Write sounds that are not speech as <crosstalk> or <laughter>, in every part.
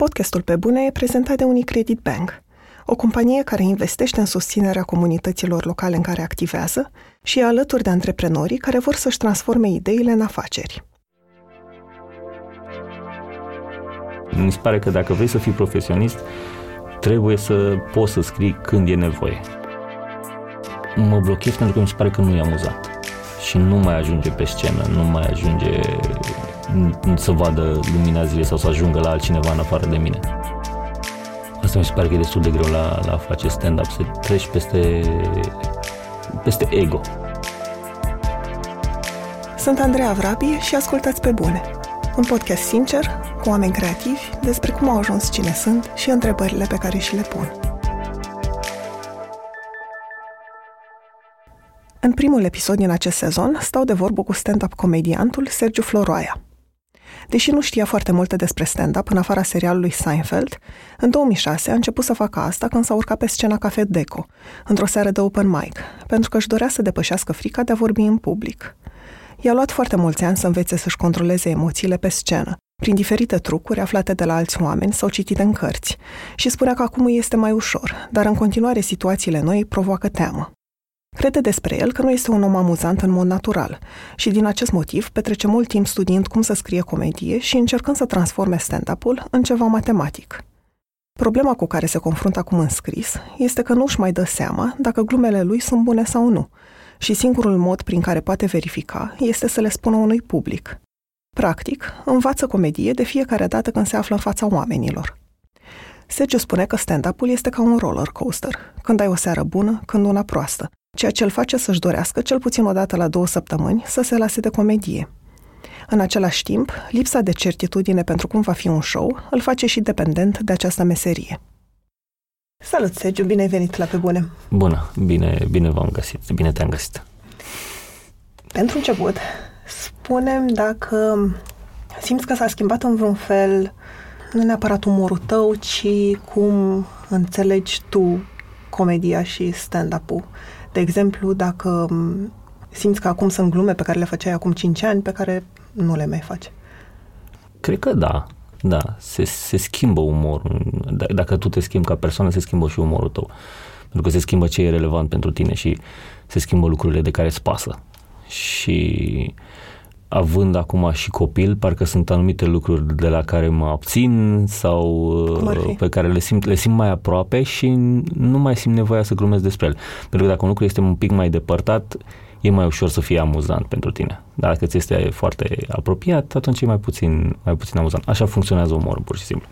Podcastul Pe Bune e prezentat de Unicredit Bank, o companie care investește în susținerea comunităților locale în care activează și e alături de antreprenorii care vor să-și transforme ideile în afaceri. Mi se pare că dacă vrei să fii profesionist, trebuie să poți să scrii când e nevoie. Mă blochez pentru că mi se pare că nu e amuzant și nu mai ajunge pe scenă, nu mai ajunge să vadă lumina zilei sau să ajungă la altcineva în afară de mine. Asta mi se pare că e destul de greu la, la a face stand-up, să treci peste, peste ego. Sunt Andreea Vrabie și ascultați pe bune. Un podcast sincer, cu oameni creativi, despre cum au ajuns cine sunt și întrebările pe care și le pun. În primul episod din acest sezon stau de vorbă cu stand-up comediantul Sergiu Floroaia. Deși nu știa foarte multe despre stand-up în afara serialului Seinfeld, în 2006 a început să facă asta când s-a urcat pe scena Cafe Deco, într-o seară de open mic, pentru că își dorea să depășească frica de a vorbi în public. I-a luat foarte mulți ani să învețe să-și controleze emoțiile pe scenă, prin diferite trucuri aflate de la alți oameni sau citite în cărți, și spunea că acum este mai ușor, dar în continuare situațiile noi provoacă teamă. Crede despre el că nu este un om amuzant în mod natural și din acest motiv petrece mult timp studiind cum să scrie comedie și încercând să transforme stand-up-ul în ceva matematic. Problema cu care se confruntă acum în scris este că nu își mai dă seama dacă glumele lui sunt bune sau nu și singurul mod prin care poate verifica este să le spună unui public. Practic, învață comedie de fiecare dată când se află în fața oamenilor. Sergio spune că stand-up-ul este ca un roller coaster, când ai o seară bună, când una proastă, ceea ce îl face să-și dorească cel puțin o dată la două săptămâni să se lase de comedie. În același timp, lipsa de certitudine pentru cum va fi un show îl face și dependent de această meserie. Salut, Sergiu, bine ai venit la Pe Bune! Bună, bine, bine v-am găsit, bine te-am găsit! Pentru început, spunem dacă simți că s-a schimbat în vreun fel nu neapărat umorul tău, ci cum înțelegi tu comedia și stand-up-ul. De exemplu, dacă simți că acum sunt glume pe care le făceai acum 5 ani, pe care nu le mai faci. Cred că da. Da, se, se schimbă umorul. D- dacă tu te schimbi ca persoană, se schimbă și umorul tău. Pentru că se schimbă ce e relevant pentru tine și se schimbă lucrurile de care îți pasă. Și având acum și copil, parcă sunt anumite lucruri de la care mă abțin sau pe care le simt, le simt mai aproape și nu mai simt nevoia să glumesc despre ele. Pentru că dacă un lucru este un pic mai depărtat, e mai ușor să fie amuzant pentru tine. Dar dacă ți este foarte apropiat, atunci e mai puțin, mai puțin amuzant. Așa funcționează umorul, pur și simplu.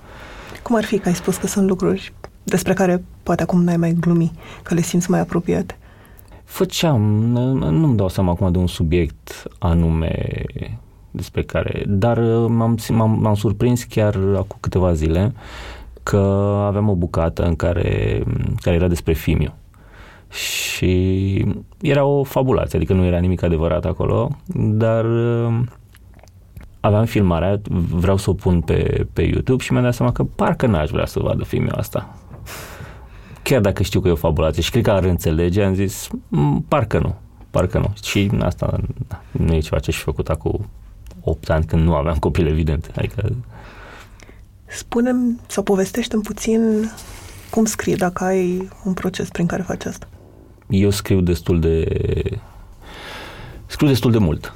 Cum ar fi că ai spus că sunt lucruri despre care poate acum n-ai mai glumi, că le simți mai apropiate? Făceam, nu-mi dau seama acum de un subiect anume despre care, dar m-am, m-am, m-am surprins chiar acum câteva zile că aveam o bucată în care, care era despre Fimiu. Și era o fabulație, adică nu era nimic adevărat acolo, dar aveam filmarea, vreau să o pun pe, pe YouTube și mi-am dat seama că parcă n-aș vrea să vadă filmul asta chiar dacă știu că e o fabulație și cred că ar înțelege, am zis, parcă nu, parcă nu. Și asta nu e ceva ce și făcut acum 8 ani când nu aveam copil, evident. Adică... Spunem sau povestește puțin cum scrii, dacă ai un proces prin care faci asta. Eu scriu destul de... Scriu destul de mult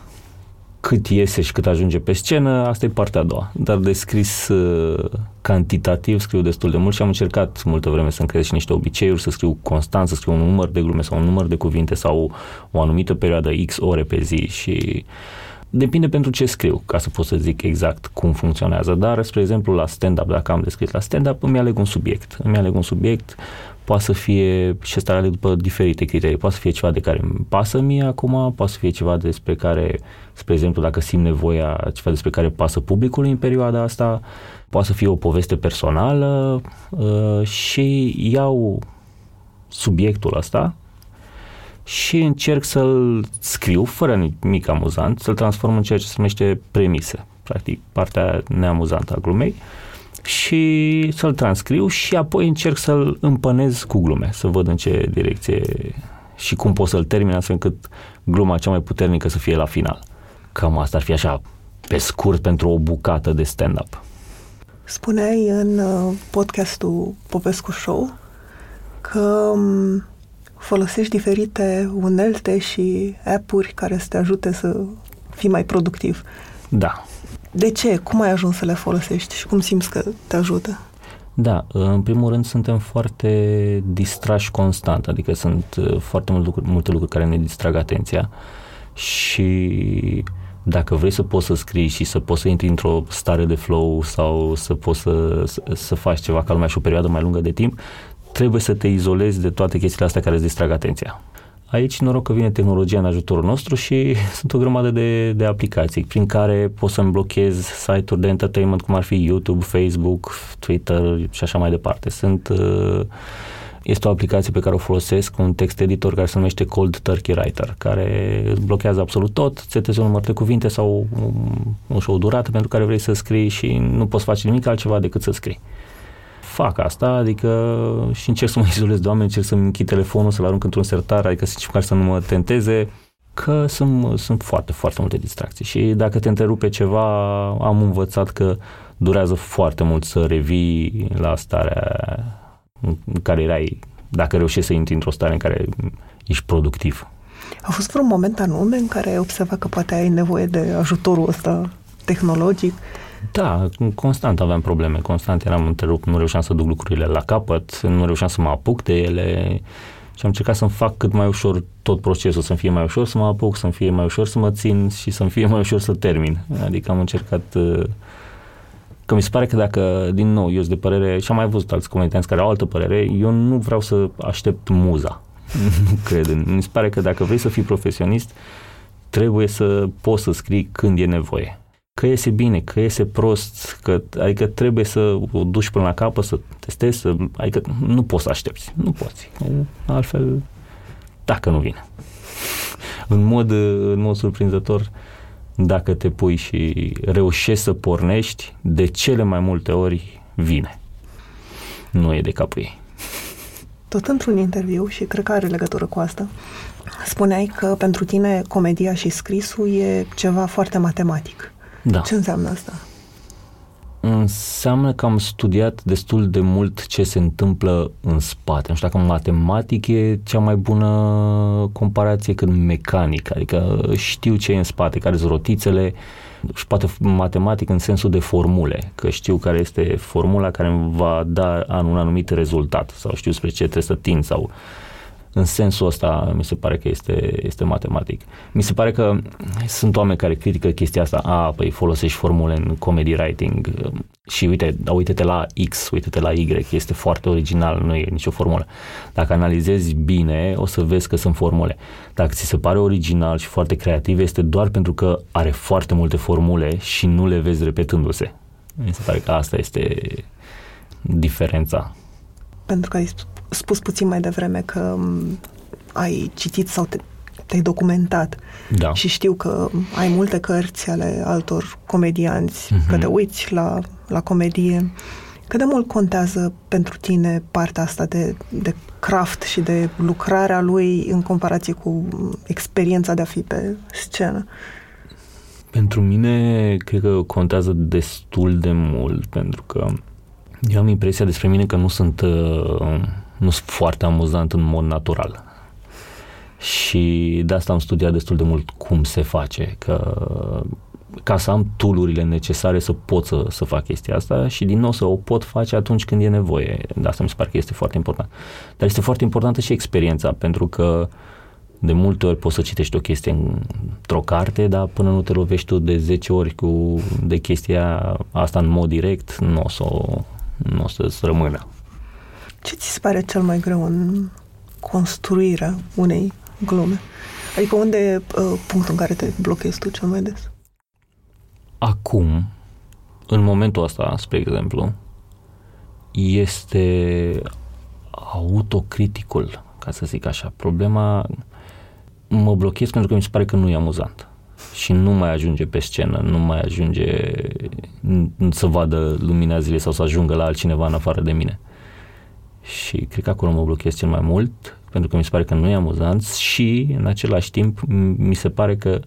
cât iese și cât ajunge pe scenă, asta e partea a doua. Dar de scris uh, cantitativ scriu destul de mult și am încercat multă vreme să-mi creez și niște obiceiuri, să scriu constant, să scriu un număr de glume sau un număr de cuvinte sau o anumită perioadă X ore pe zi și depinde pentru ce scriu, ca să pot să zic exact cum funcționează. Dar, spre exemplu, la stand-up, dacă am descris la stand-up, îmi aleg un subiect. Îmi aleg un subiect, poate să fie, și asta aleg după diferite criterii, poate să fie ceva de care îmi pasă mie acum, poate să fie ceva despre care, spre exemplu, dacă simt nevoia, ceva despre care pasă publicului în perioada asta, poate să fie o poveste personală uh, și iau subiectul ăsta și încerc să-l scriu fără nimic amuzant, să-l transform în ceea ce se numește premise, practic partea neamuzantă a glumei și să-l transcriu și apoi încerc să-l împănez cu glume, să văd în ce direcție și cum pot să-l termin astfel încât gluma cea mai puternică să fie la final. Cam asta ar fi așa, pe scurt, pentru o bucată de stand-up. Spuneai în uh, podcastul Popescu Show că um, folosești diferite unelte și app-uri care să te ajute să fii mai productiv. Da. De ce? Cum ai ajuns să le folosești și cum simți că te ajută? Da, în primul rând suntem foarte distrași constant, adică sunt uh, foarte multe lucruri, multe lucruri care ne distrag atenția și dacă vrei să poți să scrii și să poți să intri într-o stare de flow sau să poți să, să, să faci ceva ca lumea și o perioadă mai lungă de timp, trebuie să te izolezi de toate chestiile astea care îți distrag atenția. Aici noroc că vine tehnologia în ajutorul nostru și <laughs> sunt o grămadă de, de aplicații prin care poți să-mi blochez site-uri de entertainment cum ar fi YouTube, Facebook, Twitter și așa mai departe. Sunt, uh, este o aplicație pe care o folosesc, un text editor care se numește Cold Turkey Writer, care îți blochează absolut tot, setezi un număr de cuvinte sau un, o durată pentru care vrei să scrii și nu poți face nimic altceva decât să scrii fac asta, adică și încerc să mă <laughs> izolez de oameni, încerc să-mi închid telefonul, să-l arunc într-un sertar, adică să încerc să nu mă tenteze, că sunt, sunt foarte, foarte multe distracții și dacă te întrerupe ceva, am învățat că durează foarte mult să revii la starea în care erai, dacă reușești să intri într-o stare în care ești productiv. A fost vreun moment anume în care ai observat că poate ai nevoie de ajutorul ăsta tehnologic da, constant aveam probleme, constant eram întrerupt, nu reușeam să duc lucrurile la capăt, nu reușeam să mă apuc de ele și am încercat să-mi fac cât mai ușor tot procesul, să-mi fie mai ușor să mă apuc, să-mi fie mai ușor să mă țin și să-mi fie mai ușor să termin. Adică am încercat uh, că mi se pare că dacă, din nou, eu sunt de părere, și am mai văzut alți comedianți care au altă părere, eu nu vreau să aștept muza. <laughs> nu cred. Mi se pare că dacă vrei să fii profesionist, trebuie să poți să scrii când e nevoie că iese bine, că iese prost, că, adică trebuie să o duci până la capăt, să testezi, să, adică nu poți să aștepți, nu poți. Altfel, dacă nu vine. <laughs> în mod, în mod surprinzător, dacă te pui și reușești să pornești, de cele mai multe ori vine. Nu e de capul ei. Tot într-un interviu, și cred că are legătură cu asta, spuneai că pentru tine comedia și scrisul e ceva foarte matematic. Da. Ce înseamnă asta? Înseamnă că am studiat destul de mult ce se întâmplă în spate. Nu știu dacă matematic e cea mai bună comparație cât mecanic, adică știu ce e în spate, care sunt rotițele și poate matematic în sensul de formule, că știu care este formula care îmi va da un anumit rezultat sau știu spre ce trebuie să tind sau în sensul ăsta mi se pare că este, este matematic. Mi se pare că sunt oameni care critică chestia asta, a, păi folosești formule în comedy writing și uite, uite-te la X, uite-te la Y, este foarte original, nu e nicio formulă. Dacă analizezi bine, o să vezi că sunt formule. Dacă ți se pare original și foarte creativ, este doar pentru că are foarte multe formule și nu le vezi repetându-se. Mi se pare că asta este diferența. Pentru că ai spus puțin mai devreme că ai citit sau te, te-ai documentat da. și știu că ai multe cărți ale altor comedianți, uh-huh. că te uiți la, la comedie. Cât de mult contează pentru tine partea asta de, de craft și de lucrarea lui în comparație cu experiența de a fi pe scenă? Pentru mine, cred că contează destul de mult, pentru că eu am impresia despre mine că nu sunt uh, nu sunt foarte amuzant în mod natural. Și de asta am studiat destul de mult cum se face, că ca să am tulurile necesare să pot să, să fac chestia asta și din nou să o pot face atunci când e nevoie. De asta mi se pare că este foarte important. Dar este foarte importantă și experiența, pentru că de multe ori poți să citești o chestie într-o carte, dar până nu te lovești tu de 10 ori cu, de chestia asta în mod direct, nu o să, nu o să-ți rămână. Ce ți se pare cel mai greu în construirea unei glume? Adică unde e uh, punctul în care te blochezi tu cel mai des? Acum, în momentul ăsta, spre exemplu, este autocriticul, ca să zic așa. Problema mă blochez pentru că mi se pare că nu e amuzant și nu mai ajunge pe scenă, nu mai ajunge să vadă lumina zilei sau să ajungă la altcineva în afară de mine și cred că acolo mă blochez cel mai mult pentru că mi se pare că nu e amuzant și în același timp mi se pare că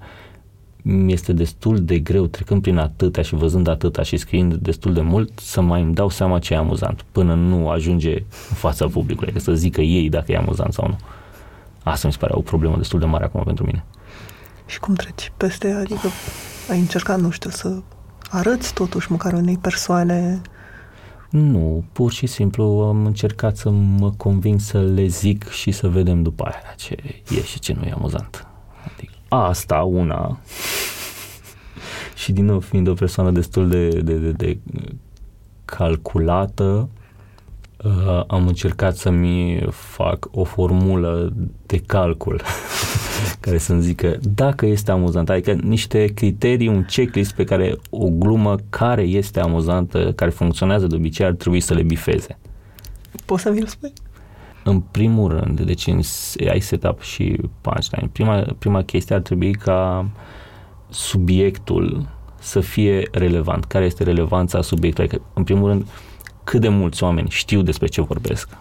mi este destul de greu, trecând prin atâtea și văzând atâta și scriind destul de mult, să mai îmi dau seama ce e amuzant, până nu ajunge în fața publicului, adică să zică ei dacă e amuzant sau nu. Asta mi se pare o problemă destul de mare acum pentru mine. Și cum treci peste, adică ai încercat, nu știu, să arăți totuși măcar unei persoane? Nu, pur și simplu am încercat să mă conving să le zic și să vedem după aia ce e și ce nu e amuzant. Adică asta, una, și din nou fiind o persoană destul de, de, de, de calculată, uh, am încercat să-mi fac o formulă de calcul <laughs> care să-mi zică dacă este amuzant, adică niște criterii, un checklist pe care o glumă care este amuzantă, care funcționează de obicei, ar trebui să le bifeze. Poți să mi-l spui? În primul rând, deci în ai setup și punchline, prima, prima chestie ar trebui ca subiectul să fie relevant. Care este relevanța subiectului? Adică, în primul rând, cât de mulți oameni știu despre ce vorbesc.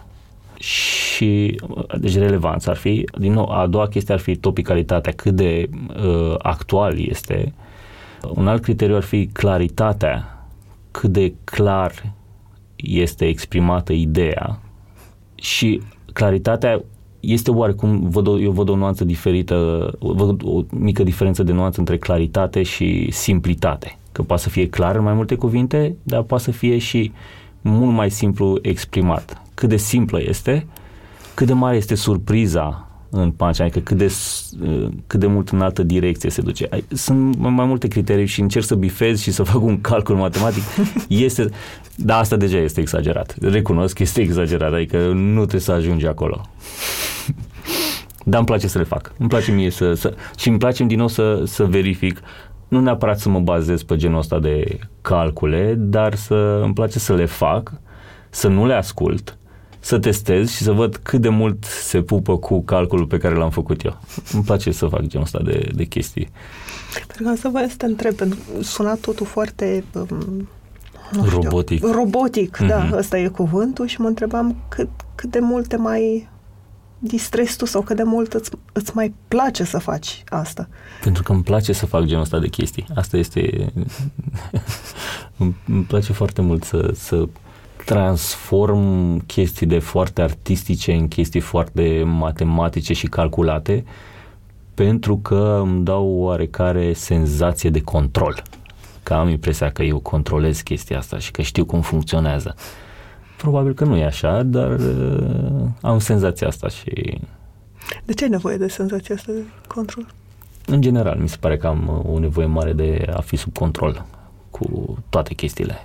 Și, deci, relevanța ar fi, din nou, a doua chestie ar fi topicalitatea, cât de uh, actual este. Un alt criteriu ar fi claritatea, cât de clar este exprimată ideea și claritatea este oarecum, văd o, eu văd o nuanță diferită, văd o mică diferență de nuanță între claritate și simplitate. Că poate să fie clar în mai multe cuvinte, dar poate să fie și mult mai simplu exprimat. Cât de simplă este, cât de mare este surpriza în punch, adică cât de, cât de mult în altă direcție se duce. Sunt mai multe criterii și încerc să bifez și să fac un calcul matematic. <laughs> Este, dar asta deja este exagerat. Recunosc că este exagerat, adică nu trebuie să ajungi acolo. <laughs> Dar îmi place să le fac. Îmi place mie să, să și îmi place din nou să, să verific nu neapărat să mă bazez pe genul ăsta de calcule, dar să îmi place să le fac, să nu le ascult, să testez și să văd cât de mult se pupă cu calculul pe care l-am făcut eu. Îmi place să fac genul ăsta de, de chestii. Pentru că să vă să te întreb, suna totul foarte um, robotic. Știu, robotic, mm-hmm. da, mhm. ăsta e cuvântul și mă întrebam cât, cât de multe mai distrezi tu sau cât de mult îți, îți mai place să faci asta? Pentru că îmi place să fac genul ăsta de chestii. Asta este... <laughs> îmi place foarte mult să, să transform chestii de foarte artistice în chestii foarte matematice și calculate pentru că îmi dau oarecare senzație de control. Că am impresia că eu controlez chestia asta și că știu cum funcționează. Probabil că nu e așa, dar uh, am senzația asta și... De ce ai nevoie de senzația asta de control? În general, mi se pare că am o nevoie mare de a fi sub control cu toate chestiile.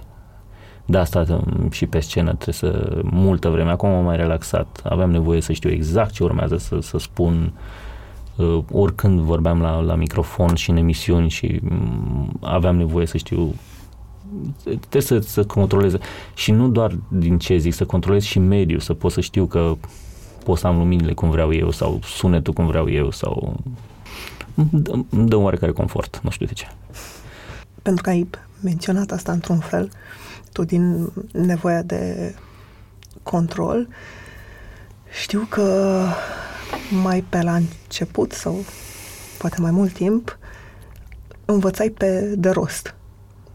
De asta um, și pe scenă trebuie să multă vreme. Acum am mai relaxat. Aveam nevoie să știu exact ce urmează să, să spun uh, oricând vorbeam la, la microfon și în emisiuni și um, aveam nevoie să știu trebuie să, să controleze și nu doar din ce zic, să controlez și mediul, să pot să știu că pot să am luminile cum vreau eu sau sunetul cum vreau eu sau îmi dă un oarecare confort, nu știu de ce. Pentru că ai menționat asta într-un fel, tu din nevoia de control, știu că mai pe la început sau poate mai mult timp învățai pe de rost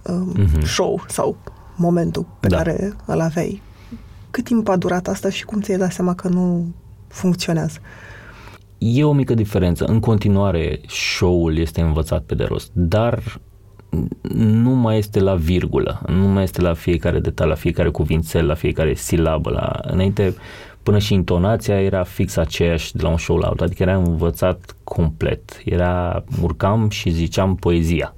um, uh-huh. show sau momentul pe da. care îl aveai. Cât timp a durat asta și cum ți-ai dat seama că nu funcționează? E o mică diferență. În continuare, show-ul este învățat pe de rost, dar nu mai este la virgulă, nu mai este la fiecare detaliu, la fiecare cuvințel, la fiecare silabă. La... Înainte, până și intonația era fix aceeași de la un show la altul, adică era învățat complet. Era, urcam și ziceam poezia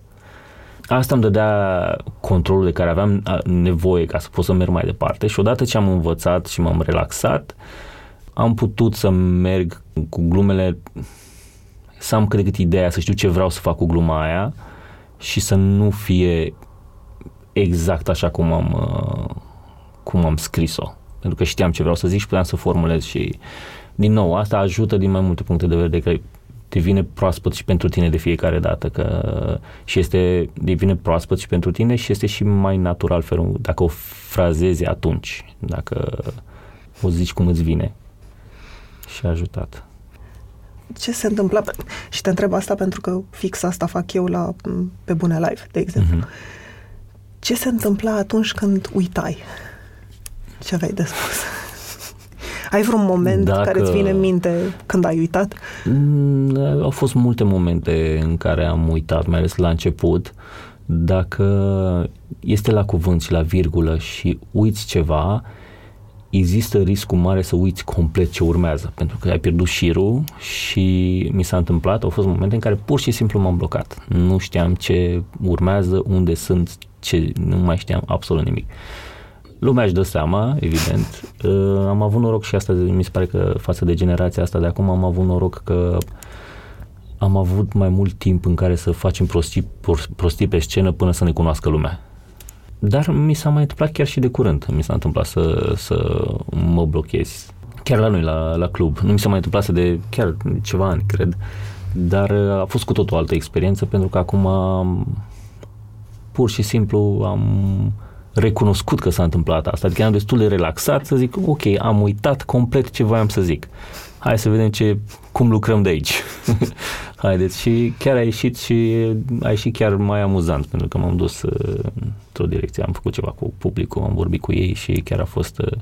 asta îmi dădea controlul de care aveam nevoie ca să pot să merg mai departe și odată ce am învățat și m-am relaxat, am putut să merg cu glumele, să am cât de cât ideea, să știu ce vreau să fac cu gluma aia și să nu fie exact așa cum am, uh, cum am scris-o. Pentru că știam ce vreau să zic și puteam să formulez și din nou, asta ajută din mai multe puncte de vedere, că devine proaspăt și pentru tine de fiecare dată că și este, devine proaspăt și pentru tine și este și mai natural felul dacă o frazezi atunci, dacă o zici cum îți vine și a ajutat. Ce se întâmpla? Și te întreb asta pentru că fix asta fac eu la pe Bune Live, de exemplu. Mm-hmm. Ce se întâmpla atunci când uitai? Ce aveai de spus? Ai vreun moment Dacă... care îți vine în minte când ai uitat? Mm, au fost multe momente în care am uitat, mai ales la început. Dacă este la cuvânt și la virgulă și uiți ceva, există riscul mare să uiți complet ce urmează, pentru că ai pierdut șirul și mi s-a întâmplat, au fost momente în care pur și simplu m-am blocat. Nu știam ce urmează, unde sunt, ce, nu mai știam absolut nimic. Lumea își dă seama, evident. Uh, am avut noroc și asta, mi se pare că față de generația asta de acum am avut noroc că am avut mai mult timp în care să facem prostii, prostii pe scenă până să ne cunoască lumea. Dar mi s-a mai întâmplat chiar și de curând. Mi s-a întâmplat să, să mă blochez. Chiar la noi, la, la club. Nu mi s-a mai întâmplat să de chiar ceva ani, cred. Dar a fost cu tot o altă experiență pentru că acum am, pur și simplu am recunoscut că s-a întâmplat asta. Adică am destul de relaxat să zic, ok, am uitat complet ce voiam să zic. Hai să vedem ce, cum lucrăm de aici. <laughs> Haideți. Și chiar a ieșit și a ieșit chiar mai amuzant, pentru că m-am dus uh, într-o direcție, am făcut ceva cu publicul, am vorbit cu ei și chiar a fost, uh,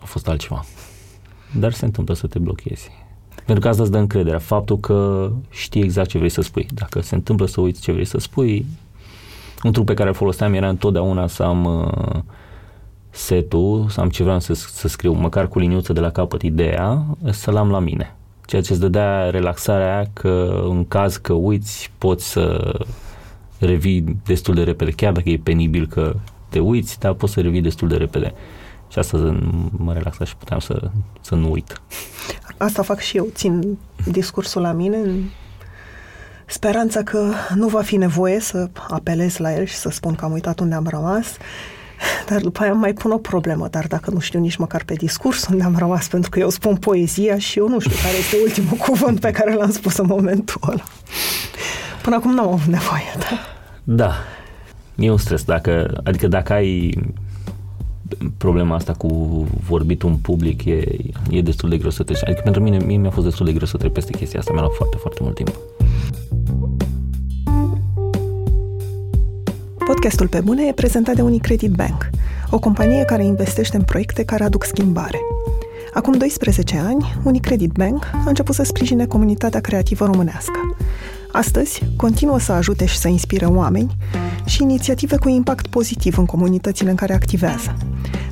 a fost altceva. Dar se întâmplă să te blochezi. Pentru că asta îți dă încrederea, faptul că știi exact ce vrei să spui. Dacă se întâmplă să uiți ce vrei să spui, un truc pe care îl foloseam era întotdeauna să am uh, setul, să am ce vreau să, să scriu, măcar cu liniuță de la capăt ideea, să-l am la mine. Ceea ce îți dădea relaxarea că în caz că uiți, poți să revii destul de repede, chiar dacă e penibil că te uiți, dar poți să revii destul de repede. Și asta mă relaxa și puteam să, să nu uit. Asta fac și eu, țin discursul la mine în speranța că nu va fi nevoie să apelez la el și să spun că am uitat unde am rămas, dar după aia mai pun o problemă, dar dacă nu știu nici măcar pe discurs unde am rămas, pentru că eu spun poezia și eu nu știu care este ultimul <laughs> cuvânt pe care l-am spus în momentul ăla. Până acum n-am avut nevoie, da? Da. E un stres. Dacă, adică dacă ai problema asta cu vorbitul în public e, e destul de greu să treci. Adică pentru mine, mie mi-a fost destul de greu să trec peste chestia asta. Mi-a luat foarte, foarte mult timp. Podcastul Pe Bune e prezentat de Unicredit Bank, o companie care investește în proiecte care aduc schimbare. Acum 12 ani, Unicredit Bank a început să sprijine comunitatea creativă românească. Astăzi, continuă să ajute și să inspire oameni și inițiative cu impact pozitiv în comunitățile în care activează.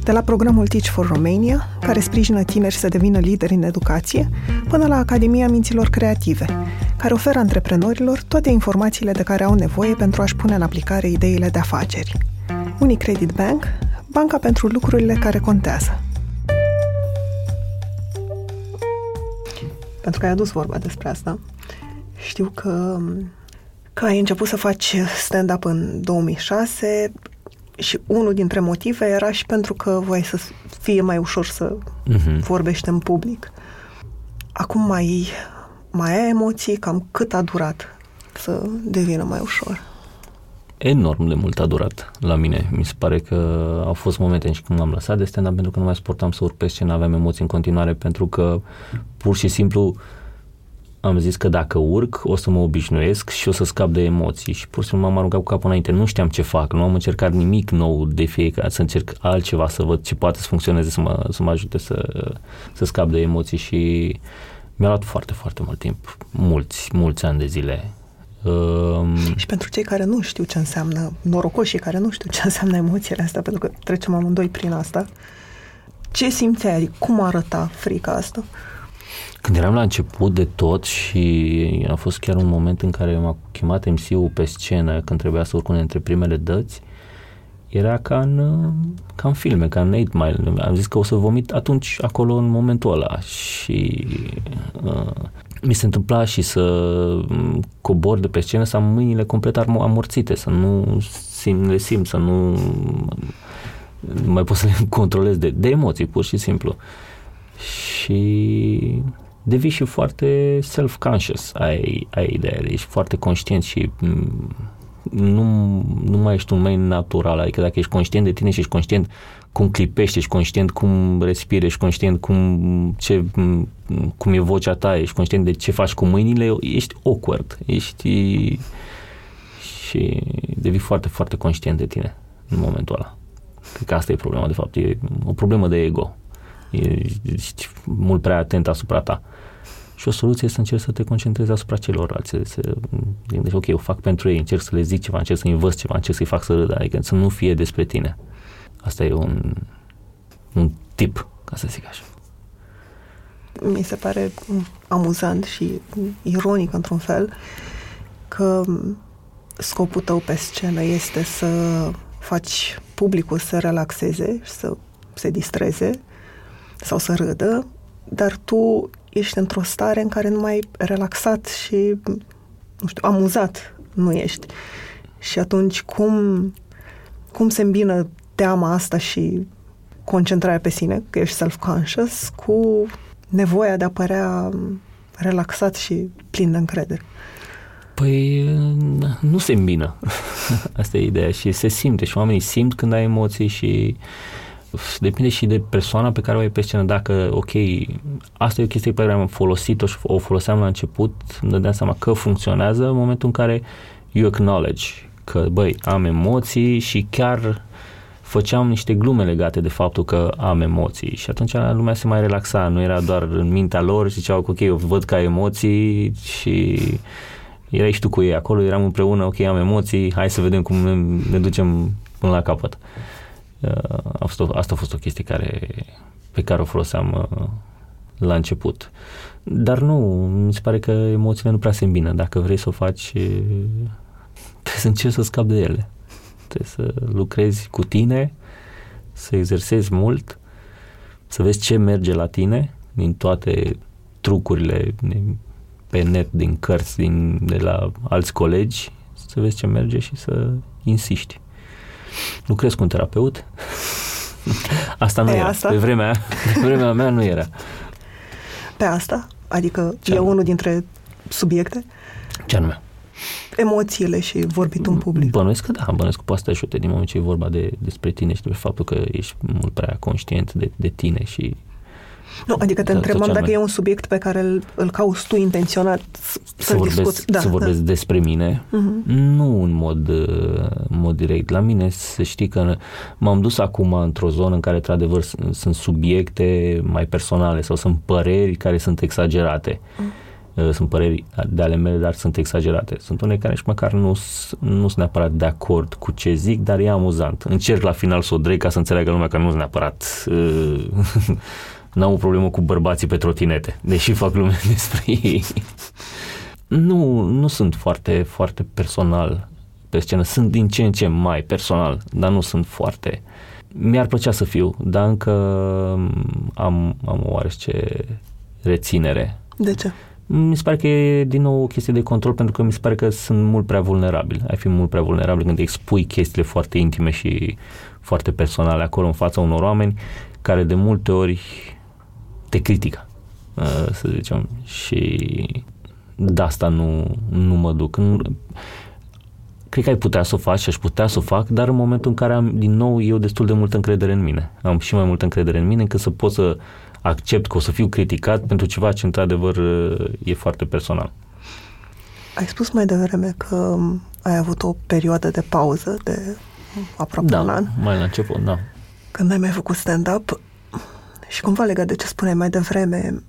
De la programul Teach for Romania, care sprijină tineri să devină lideri în educație, până la Academia Minților Creative, care oferă antreprenorilor toate informațiile de care au nevoie pentru a-și pune în aplicare ideile de afaceri. Unicredit Bank, banca pentru lucrurile care contează. Pentru că ai adus vorba despre asta, știu că, că ai început să faci stand-up în 2006 și unul dintre motive era și pentru că voi să fie mai ușor să uh-huh. vorbești în public. Acum mai, mai ai emoții? Cam cât a durat să devină mai ușor? Enorm de mult a durat la mine. Mi se pare că au fost momente și când m-am lăsat de stand-up pentru că nu mai suportam să urc pe scenă, aveam emoții în continuare pentru că pur și simplu uh, am zis că dacă urc o să mă obișnuiesc și o să scap de emoții și pur și simplu m-am aruncat cu capul înainte, nu știam ce fac, nu am încercat nimic nou de fiecare, să încerc altceva, să văd ce poate să funcționeze, să mă, să mă ajute să, să scap de emoții și mi-a luat foarte, foarte mult timp, mulți, mulți ani de zile. Um... Și pentru cei care nu știu ce înseamnă, norocoșii care nu știu ce înseamnă emoțiile astea, pentru că trecem amândoi prin asta, ce simțeai? Cum arăta frica asta? Uh, când eram la început de tot și a fost chiar un moment în care m-a chemat MC-ul pe scenă când trebuia să urc dintre primele dăți, era ca în, ca în filme, ca în 8 Mile. Am zis că o să vomit atunci, acolo, în momentul ăla. Și uh, mi se întâmpla și să cobor de pe scenă, să am mâinile complet amorțite, să nu sim, le simt, să nu, nu mai pot să le <laughs> controlez de, de emoții, pur și simplu. Și devii și foarte self-conscious, ai, ai ideea, ești foarte conștient și m- mm, nu, nu mai ești un main natural, adică dacă ești conștient de tine și ești conștient cum clipești, ești conștient cum respiri, ești conștient cum, ce, cum e vocea ta, ești conștient de ce faci cu mâinile, ești awkward, ești și devii foarte, foarte conștient de tine în momentul ăla. Cred că asta e problema, de fapt, e o problemă de ego. Ești mult prea atent asupra ta. Și o soluție este să încerci să te concentrezi asupra celorlalți, să gândești, ok, eu fac pentru ei, încerc să le zic ceva, încerc să învăț ceva, încerc să-i fac să râdă, adică să nu fie despre tine. Asta e un, un tip, ca să zic așa. Mi se pare amuzant și ironic într-un fel că scopul tău pe scenă este să faci publicul să relaxeze și să se distreze sau să râdă, dar tu ești într-o stare în care nu mai relaxat și, nu știu, amuzat nu ești. Și atunci cum, cum se îmbină teama asta și concentrarea pe sine, că ești self-conscious, cu nevoia de a părea relaxat și plin de încredere? Păi nu se îmbină. <laughs> Asta e ideea și se simte și oamenii simt când ai emoții și depinde și de persoana pe care o ai pe scenă. Dacă, ok, asta e o chestie pe care am folosit-o și o foloseam la început, îmi dădeam seama că funcționează în momentul în care you acknowledge că, băi, am emoții și chiar făceam niște glume legate de faptul că am emoții și atunci lumea se mai relaxa, nu era doar în mintea lor și ziceau că ok, eu văd că ai emoții și erai și tu cu ei acolo, eram împreună, ok, am emoții, hai să vedem cum ne, ne ducem până la capăt. Uh, a fost o, asta a fost o chestie care, pe care o foloseam uh, la început. Dar nu, mi se pare că emoțiile nu prea se îmbină. Dacă vrei să o faci, trebuie să încerci să scapi de ele. Trebuie să lucrezi cu tine, să exersezi mult, să vezi ce merge la tine din toate trucurile din, pe net, din cărți, din, de la alți colegi, să vezi ce merge și să insiști. Lucrez cu un terapeut. Asta nu pe era. Asta? Pe vremea, pe vremea mea nu era. Pe asta? Adică Ce e anume? unul dintre subiecte? Ce anume? Emoțiile și vorbit în public. Bănuiesc că da, bănuiesc că poate să te ajute din moment ce e vorba de, despre tine și de faptul că ești mult prea conștient de, de tine și nu, adică te întrebam dacă e un subiect pe care îl, îl cauți tu intenționat să, să vorbesc, discuți. Da, să vorbesc da. despre mine, uh-huh. nu în mod, în mod direct. La mine să știi că m-am dus acum într-o zonă în care într-adevăr sunt subiecte mai personale sau sunt păreri care sunt exagerate. Uh-huh sunt păreri de ale mele, dar sunt exagerate. Sunt unele care și măcar nu, nu sunt neapărat de acord cu ce zic, dar e amuzant. Încerc la final să o dreg ca să înțeleagă lumea că nu sunt neapărat uh, <laughs> n-am o problemă cu bărbații pe trotinete, deși fac lume <laughs> despre ei. nu, nu sunt foarte, foarte personal pe scenă. Sunt din ce în ce mai personal, dar nu sunt foarte... Mi-ar plăcea să fiu, dar încă am, am o oarește reținere. De ce? Mi se pare că e din nou o chestie de control pentru că mi se pare că sunt mult prea vulnerabil. Ai fi mult prea vulnerabil când expui chestiile foarte intime și foarte personale acolo în fața unor oameni care de multe ori te critică, uh, să zicem, și de asta nu, nu mă duc. Cred că ai putea să o faci și aș putea să o fac, dar în momentul în care am, din nou, eu destul de multă încredere în mine. Am și mai multă încredere în mine încât să pot să accept că o să fiu criticat pentru ceva ce, într-adevăr, e foarte personal. Ai spus mai devreme că ai avut o perioadă de pauză de aproape da, un an. mai la început, da. Când ai mai făcut stand-up, și cumva legat de ce spuneai mai devreme,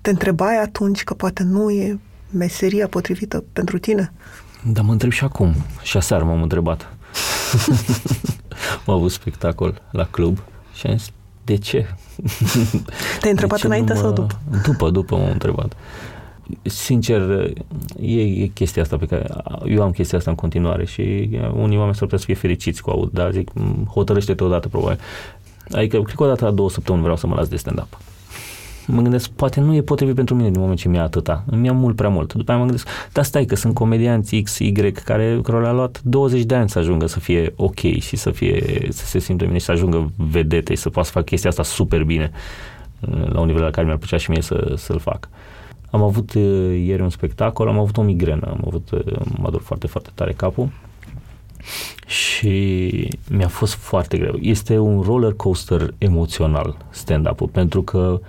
te întrebai atunci că poate nu e meseria potrivită pentru tine? Da, mă întreb și acum. Și aseară m-am întrebat. <laughs> am avut spectacol la club și am zis, de ce? Te-ai întrebat înainte mă... sau după? După, după m-am întrebat. Sincer, e, e chestia asta pe care eu am chestia asta în continuare și unii oameni s-ar putea să fie fericiți cu aud, dar zic, hotărăște-te odată probabil. Adică, cred că o dată la două săptămâni vreau să mă las de stand-up. Mă gândesc, poate nu e potrivit pentru mine din moment ce mi-a atâta. Îmi ia mult prea mult. După aia mă gândesc, dar stai că sunt comedianți X, Y, care, care le-a luat 20 de ani să ajungă să fie ok și să, fie, să se simtă bine și să ajungă vedete și să poată să fac chestia asta super bine la un nivel la care mi-ar plăcea și mie să, să-l fac. Am avut uh, ieri un spectacol, am avut o migrenă, am avut, uh, mă dor foarte, foarte tare capul și mi-a fost foarte greu. Este un roller coaster emoțional stand-up-ul, pentru că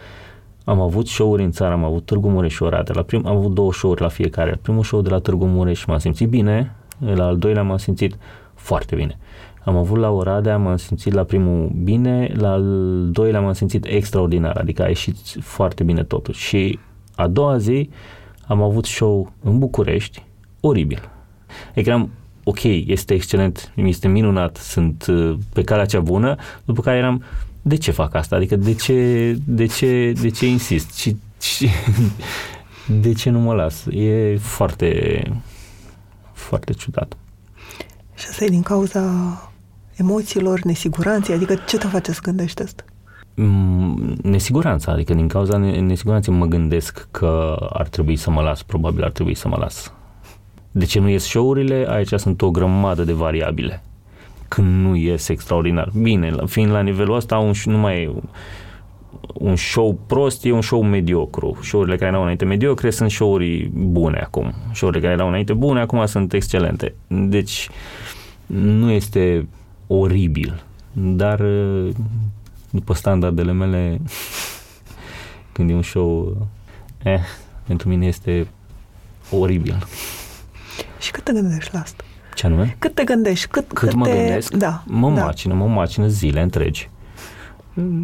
am avut show-uri în țară, am avut Târgu Mureș și Oradea. La prim, am avut două show-uri la fiecare. Primul show de la Târgu Mureș m-am simțit bine, la al doilea m-am simțit foarte bine. Am avut la Oradea, m-am simțit la primul bine, la al doilea m-am simțit extraordinar, adică a ieșit foarte bine totul. Și a doua zi am avut show în București, oribil. Adică eram, ok, este excelent, este minunat, sunt uh, pe calea cea bună, după care eram, de ce fac asta? Adică de ce, de ce, de ce insist? Și, și <laughs> de ce nu mă las? E foarte, foarte ciudat. Și asta e din cauza emoțiilor, nesiguranței? Adică ce te face să gândești asta? Mm, nesiguranța, adică din cauza nesiguranței mă gândesc că ar trebui să mă las, probabil ar trebui să mă las. De ce nu ies show-urile? Aici sunt o grămadă de variabile. Când nu ies extraordinar. Bine, fiind la nivelul ăsta, un, nu mai e un show prost, e un show mediocru. Show-urile care erau înainte mediocre sunt show-uri bune acum. Show-urile care erau înainte bune acum sunt excelente. Deci nu este oribil, dar după standardele mele <laughs> când e un show eh, pentru mine este oribil. Și cât te gândești la asta? Ce anume? Cât te gândești? Cât, cât, cât mă te... gândesc? Da. Mă da. macină, mă macină zile întregi.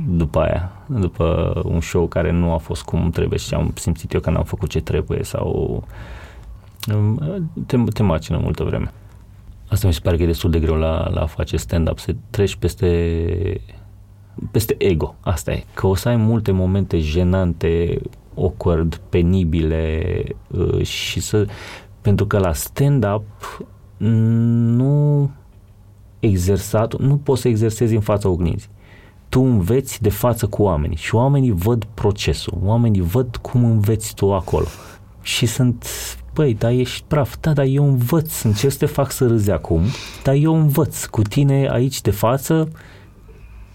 După aia, după un show care nu a fost cum trebuie și am simțit eu că n-am făcut ce trebuie sau te, te macină multă vreme. Asta mi se pare că e destul de greu la, la a face stand-up, să treci peste, peste ego, asta e. Că o să ai multe momente jenante, awkward, penibile uh, și să... Pentru că la stand-up nu exersat, nu poți să exersezi în fața oglinzii. Tu înveți de față cu oamenii și oamenii văd procesul, oamenii văd cum înveți tu acolo. Și sunt Păi, dar ești praf. Da, dar eu învăț, încerc să te fac să râzi acum, dar eu învăț cu tine aici de față,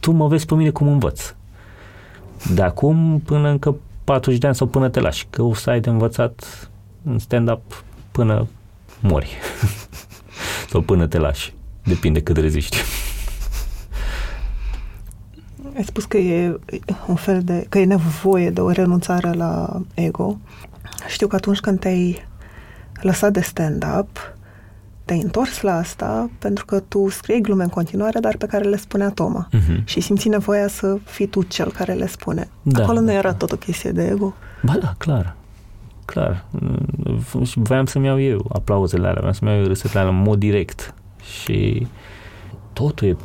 tu mă vezi pe mine cum învăț. De acum până încă 40 de ani sau până te lași, că o să ai de învățat în stand-up până mori. <laughs> sau până te lași. Depinde cât reziști. Ai spus că e un fel de, că e nevoie de o renunțare la ego. Știu că atunci când te-ai lăsat de stand-up, te-ai întors la asta pentru că tu scriei glume în continuare, dar pe care le spunea Toma. Uh-huh. Și simți nevoia să fii tu cel care le spune. Da, Acolo nu era tot o chestie de ego? Ba da, clar. Clar. Și voiam să-mi iau eu aplauzele alea, voiam să-mi iau eu râsetele alea în mod direct. Și totul e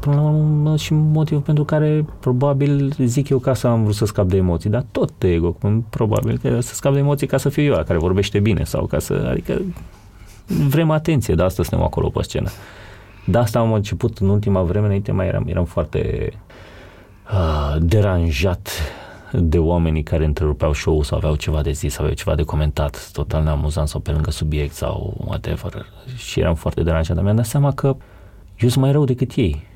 până la urmă și motivul pentru care probabil zic eu ca să am vrut să scap de emoții, dar tot de ego, probabil că să scap de emoții ca să fiu eu care vorbește bine sau ca să, adică vrem atenție, de asta suntem acolo pe scenă. De asta am început în ultima vreme, înainte mai eram, eram foarte uh, deranjat de oamenii care întrerupeau show-ul sau aveau ceva de zis sau aveau ceva de comentat, total neamuzant sau pe lângă subiect sau whatever. Și eram foarte deranjat, dar mi-am dat seama că eu sunt mai rău decât ei.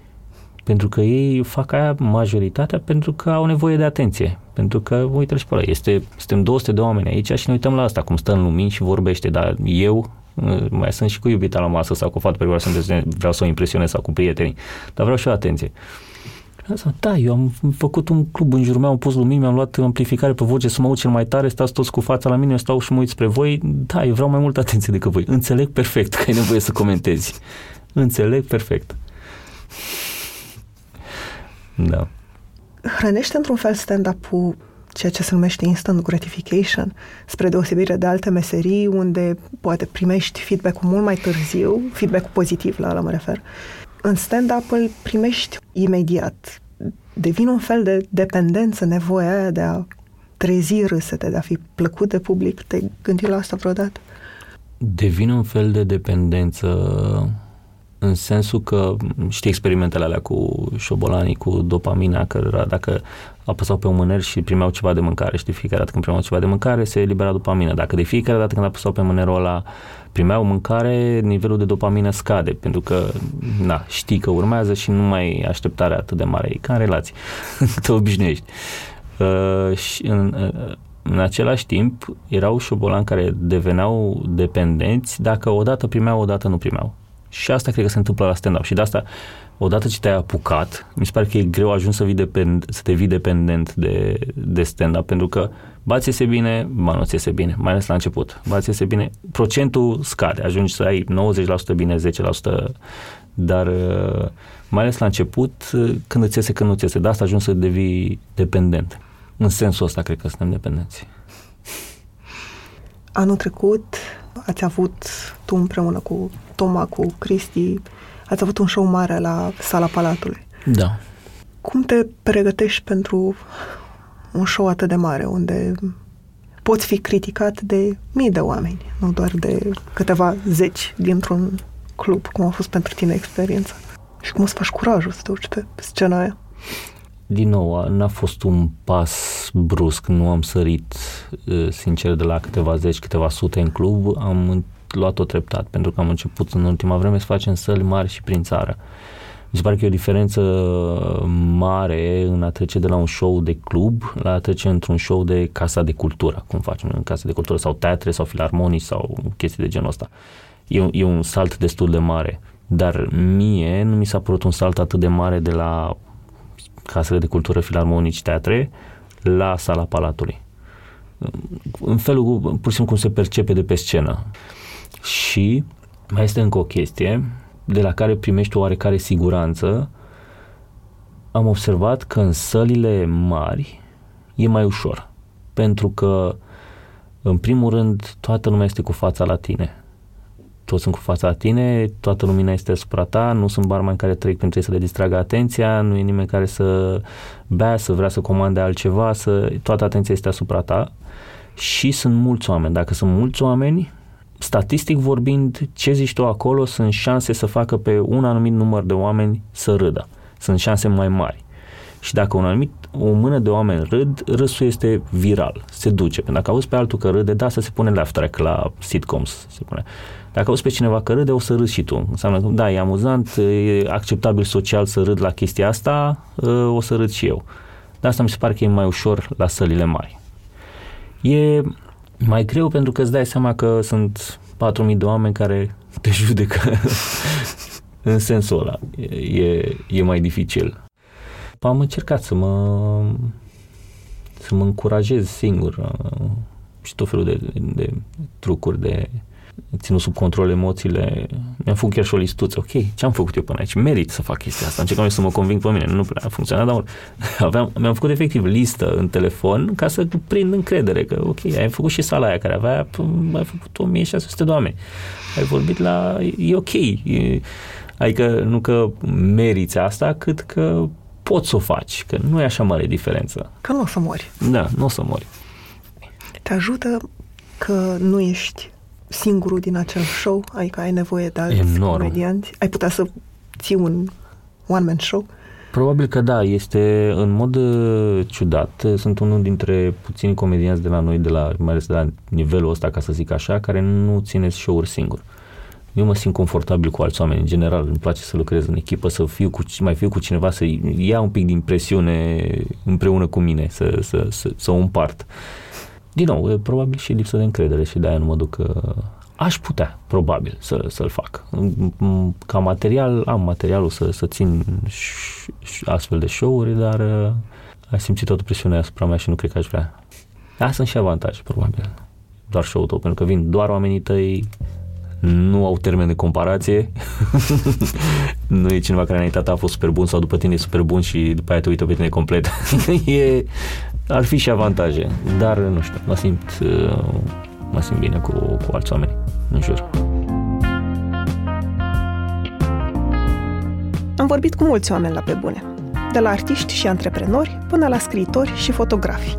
Pentru că ei fac aia majoritatea pentru că au nevoie de atenție. Pentru că, uite și pe ăla, este, suntem 200 de oameni aici și ne uităm la asta, cum stă în lumini și vorbește, dar eu mai sunt și cu iubita la masă sau cu fată pe care vreau să o impresionez sau cu prietenii, dar vreau și o atenție. Da, eu am făcut un club în jurul meu, am pus lumini, mi-am luat amplificare pe voce să mă aud cel mai tare, stați toți cu fața la mine, eu stau și mă uit spre voi. Da, eu vreau mai multă atenție decât voi. Înțeleg perfect că ai nevoie să comentezi. Înțeleg perfect. Da. Hrănește într-un fel stand-up-ul ceea ce se numește instant gratification, spre deosebire de alte meserii unde poate primești feedback-ul mult mai târziu, feedback-ul pozitiv la ăla mă refer. În stand-up îl primești imediat. Devine un fel de dependență, nevoia aia de a trezi râsete, de a fi plăcut de public. Te-ai gândit la asta vreodată? Devine un fel de dependență în sensul că știi experimentele alea cu șobolanii, cu dopamina, că dacă apăsau pe un mâner și primeau ceva de mâncare, știi, fiecare dată când primeau ceva de mâncare, se elibera dopamina. Dacă de fiecare dată când apăsau pe mânerul ăla primeau mâncare, nivelul de dopamină scade, pentru că, na, știi că urmează și nu mai ai așteptarea atât de mare. E ca în relații, <laughs> te obișnuiești. Uh, și în, uh, în același timp, erau șobolani care deveneau dependenți dacă odată primeau, odată nu primeau Și asta cred că se întâmplă la stand-up. Și de asta, odată ce te-ai apucat, mi se pare că e greu ajuns să, depend, să devii dependent de, de stand-up, pentru că bați iese bine, ba nu ți iese bine, mai ales la început. Bați iese bine, procentul scade, ajungi să ai 90% bine, 10%, dar uh, mai ales la început, uh, când îți iese, când nu ți iese. De asta ajungi să devii dependent. În sensul ăsta cred că suntem dependenți. Anul trecut ați avut tu împreună cu Toma, cu Cristi, ați avut un show mare la Sala Palatului. Da. Cum te pregătești pentru un show atât de mare, unde poți fi criticat de mii de oameni, nu doar de câteva zeci dintr-un club, cum a fost pentru tine experiența? Și cum să faci curajul să te urci pe scena aia? Din nou, n-a fost un pas brusc, nu am sărit, sincer, de la câteva zeci, câteva sute în club, am luat-o treptat, pentru că am început în ultima vreme să facem săli mari și prin țară. Mi se pare că e o diferență mare în a trece de la un show de club la a trece într-un show de casa de cultură, cum facem în casa de cultură, sau teatre, sau filarmonii, sau chestii de genul ăsta. E, e un salt destul de mare, dar mie nu mi s-a părut un salt atât de mare de la casele de cultură, filarmonici, teatre, la sala Palatului. În felul, pur și simplu, cum se percepe de pe scenă. Și mai este încă o chestie de la care primești o oarecare siguranță. Am observat că în sălile mari e mai ușor. Pentru că, în primul rând, toată lumea este cu fața la tine toți sunt cu fața la tine, toată lumina este asupra ta, nu sunt barmani care trec printre să le distragă atenția, nu e nimeni care să bea, să vrea să comande altceva, să, toată atenția este asupra ta și sunt mulți oameni. Dacă sunt mulți oameni, statistic vorbind, ce zici tu acolo, sunt șanse să facă pe un anumit număr de oameni să râdă. Sunt șanse mai mari. Și dacă un anumit, o mână de oameni râd, râsul este viral, se duce. Pentru dacă auzi pe altul că râde, da, să se pune laugh track la sitcoms, se pune. Dacă auzi pe cineva că râde, o să râzi și tu. Înseamnă că, da, e amuzant, e acceptabil social să râd la chestia asta, ă, o să râd și eu. Dar asta mi se pare că e mai ușor la sălile mari. E mai greu pentru că îți dai seama că sunt 4.000 de oameni care te judecă <laughs> în sensul ăla. E, e mai dificil. Am încercat să mă să mă încurajez singur ă, și tot felul de, de, de trucuri de ținut sub control emoțiile, mi-am făcut chiar și o listuță, ok, ce am făcut eu până aici? Merit să fac chestia asta, încercam să mă conving pe mine, nu prea a funcționat, dar <laughs> aveam, mi-am făcut efectiv listă în telefon ca să prind încredere că, ok, ai făcut și sala aia care avea, ai făcut 1600 de oameni, ai vorbit la, e ok, e, adică nu că meriți asta, cât că poți să o faci, că nu e așa mare diferență. Că nu o să mori. Da, nu o să mori. Te ajută că nu ești singurul din acel show, adică ai nevoie de alți Enorm. comedianți? Ai putea să ții un one-man show? Probabil că da, este în mod uh, ciudat. Sunt unul dintre puțini comedianți de la noi, de la, mai ales de la nivelul ăsta, ca să zic așa, care nu ține show-uri singur. Eu mă simt confortabil cu alți oameni, în general, îmi place să lucrez în echipă, să fiu cu, mai fiu cu cineva, să ia un pic din presiune împreună cu mine, să, să, să, să o împart. Uh, din nou, e probabil și lipsă de încredere și de-aia nu mă duc uh, aș putea, probabil, să, să-l fac. Ca material, am materialul să, să țin astfel de show-uri, dar uh, ai simțit toată presiunea asupra mea și nu cred că aș vrea. Asta sunt și avantaje, probabil. Doar show-ul tău, pentru că vin doar oamenii tăi, nu au termen de comparație. <laughs> nu e cineva care înainte a fost super bun sau după tine e super bun și după aia te uită pe tine complet. <laughs> e, ar fi și avantaje, dar nu știu, mă simt, uh, mă simt bine cu, cu alți oameni în jur. Am vorbit cu mulți oameni la pe bune, de la artiști și antreprenori până la scriitori și fotografi.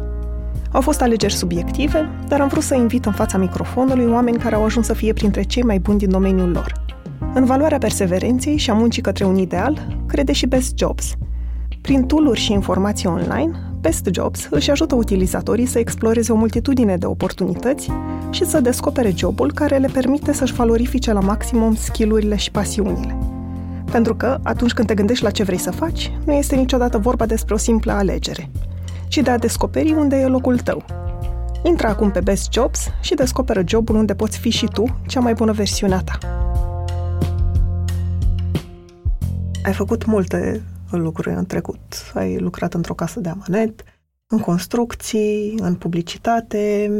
Au fost alegeri subiective, dar am vrut să invit în fața microfonului oameni care au ajuns să fie printre cei mai buni din domeniul lor. În valoarea perseverenței și a muncii către un ideal, crede și Best Jobs. Prin tooluri și informații online, Best Jobs își ajută utilizatorii să exploreze o multitudine de oportunități și să descopere jobul care le permite să-și valorifice la maximum skillurile și pasiunile. Pentru că, atunci când te gândești la ce vrei să faci, nu este niciodată vorba despre o simplă alegere, ci de a descoperi unde e locul tău. Intră acum pe Best Jobs și descoperă jobul unde poți fi și tu cea mai bună versiune a ta. Ai făcut multe lucruri în trecut. Ai lucrat într-o casă de amanet, în construcții, în publicitate,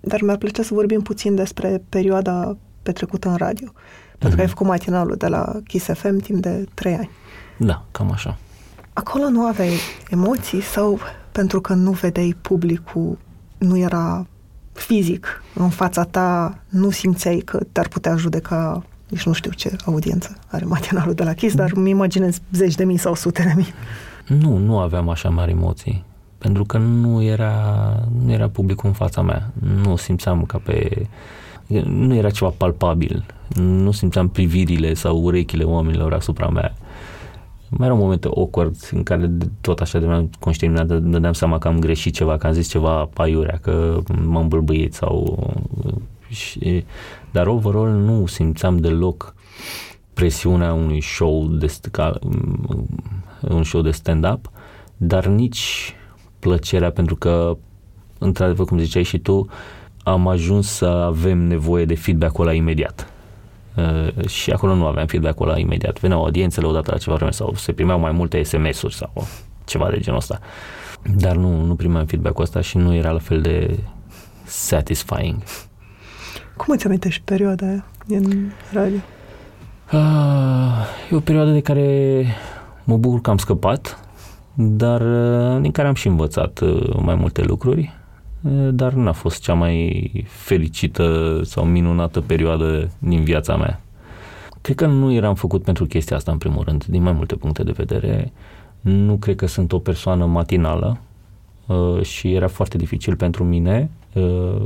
dar mi-ar plăcea să vorbim puțin despre perioada petrecută în radio. Mm-hmm. Pentru că ai mhm. făcut matinalul de la Kiss FM timp de trei ani. Da, cam așa. Acolo nu aveai emoții sau pentru că nu vedeai publicul, nu era fizic în fața ta, nu simțeai că te-ar putea judeca nici nu știu ce audiență are matinalul de la Kiss, dar îmi imaginez zeci de mii sau sute de mii. Nu, nu aveam așa mari emoții. Pentru că nu era, nu era publicul în fața mea. Nu simțeam ca pe... Nu era ceva palpabil. Nu simțeam privirile sau urechile oamenilor asupra mea. Mai erau momente awkward în care tot așa de conștient îmi dădeam seama că am greșit ceva, că am zis ceva paiurea, că m-am bâlbâit sau... Și, dar overall nu simțeam deloc presiunea unui show de, ca, un show de stand-up, dar nici plăcerea pentru că, într-adevăr, cum ziceai și tu, am ajuns să avem nevoie de feedback-ul ăla imediat. Uh, și acolo nu aveam feedback-ul ăla imediat. Veneau audiențele odată la ceva vreme sau se primeau mai multe SMS-uri sau ceva de genul ăsta. Dar nu, nu primeam feedback-ul ăsta și nu era la fel de satisfying. Cum îți amintești perioada aia în radio? Uh, e o perioadă de care mă bucur că am scăpat, dar uh, din care am și învățat uh, mai multe lucruri, uh, dar n-a fost cea mai fericită sau minunată perioadă din viața mea. Cred că nu eram făcut pentru chestia asta, în primul rând, din mai multe puncte de vedere. Nu cred că sunt o persoană matinală și era foarte dificil pentru mine.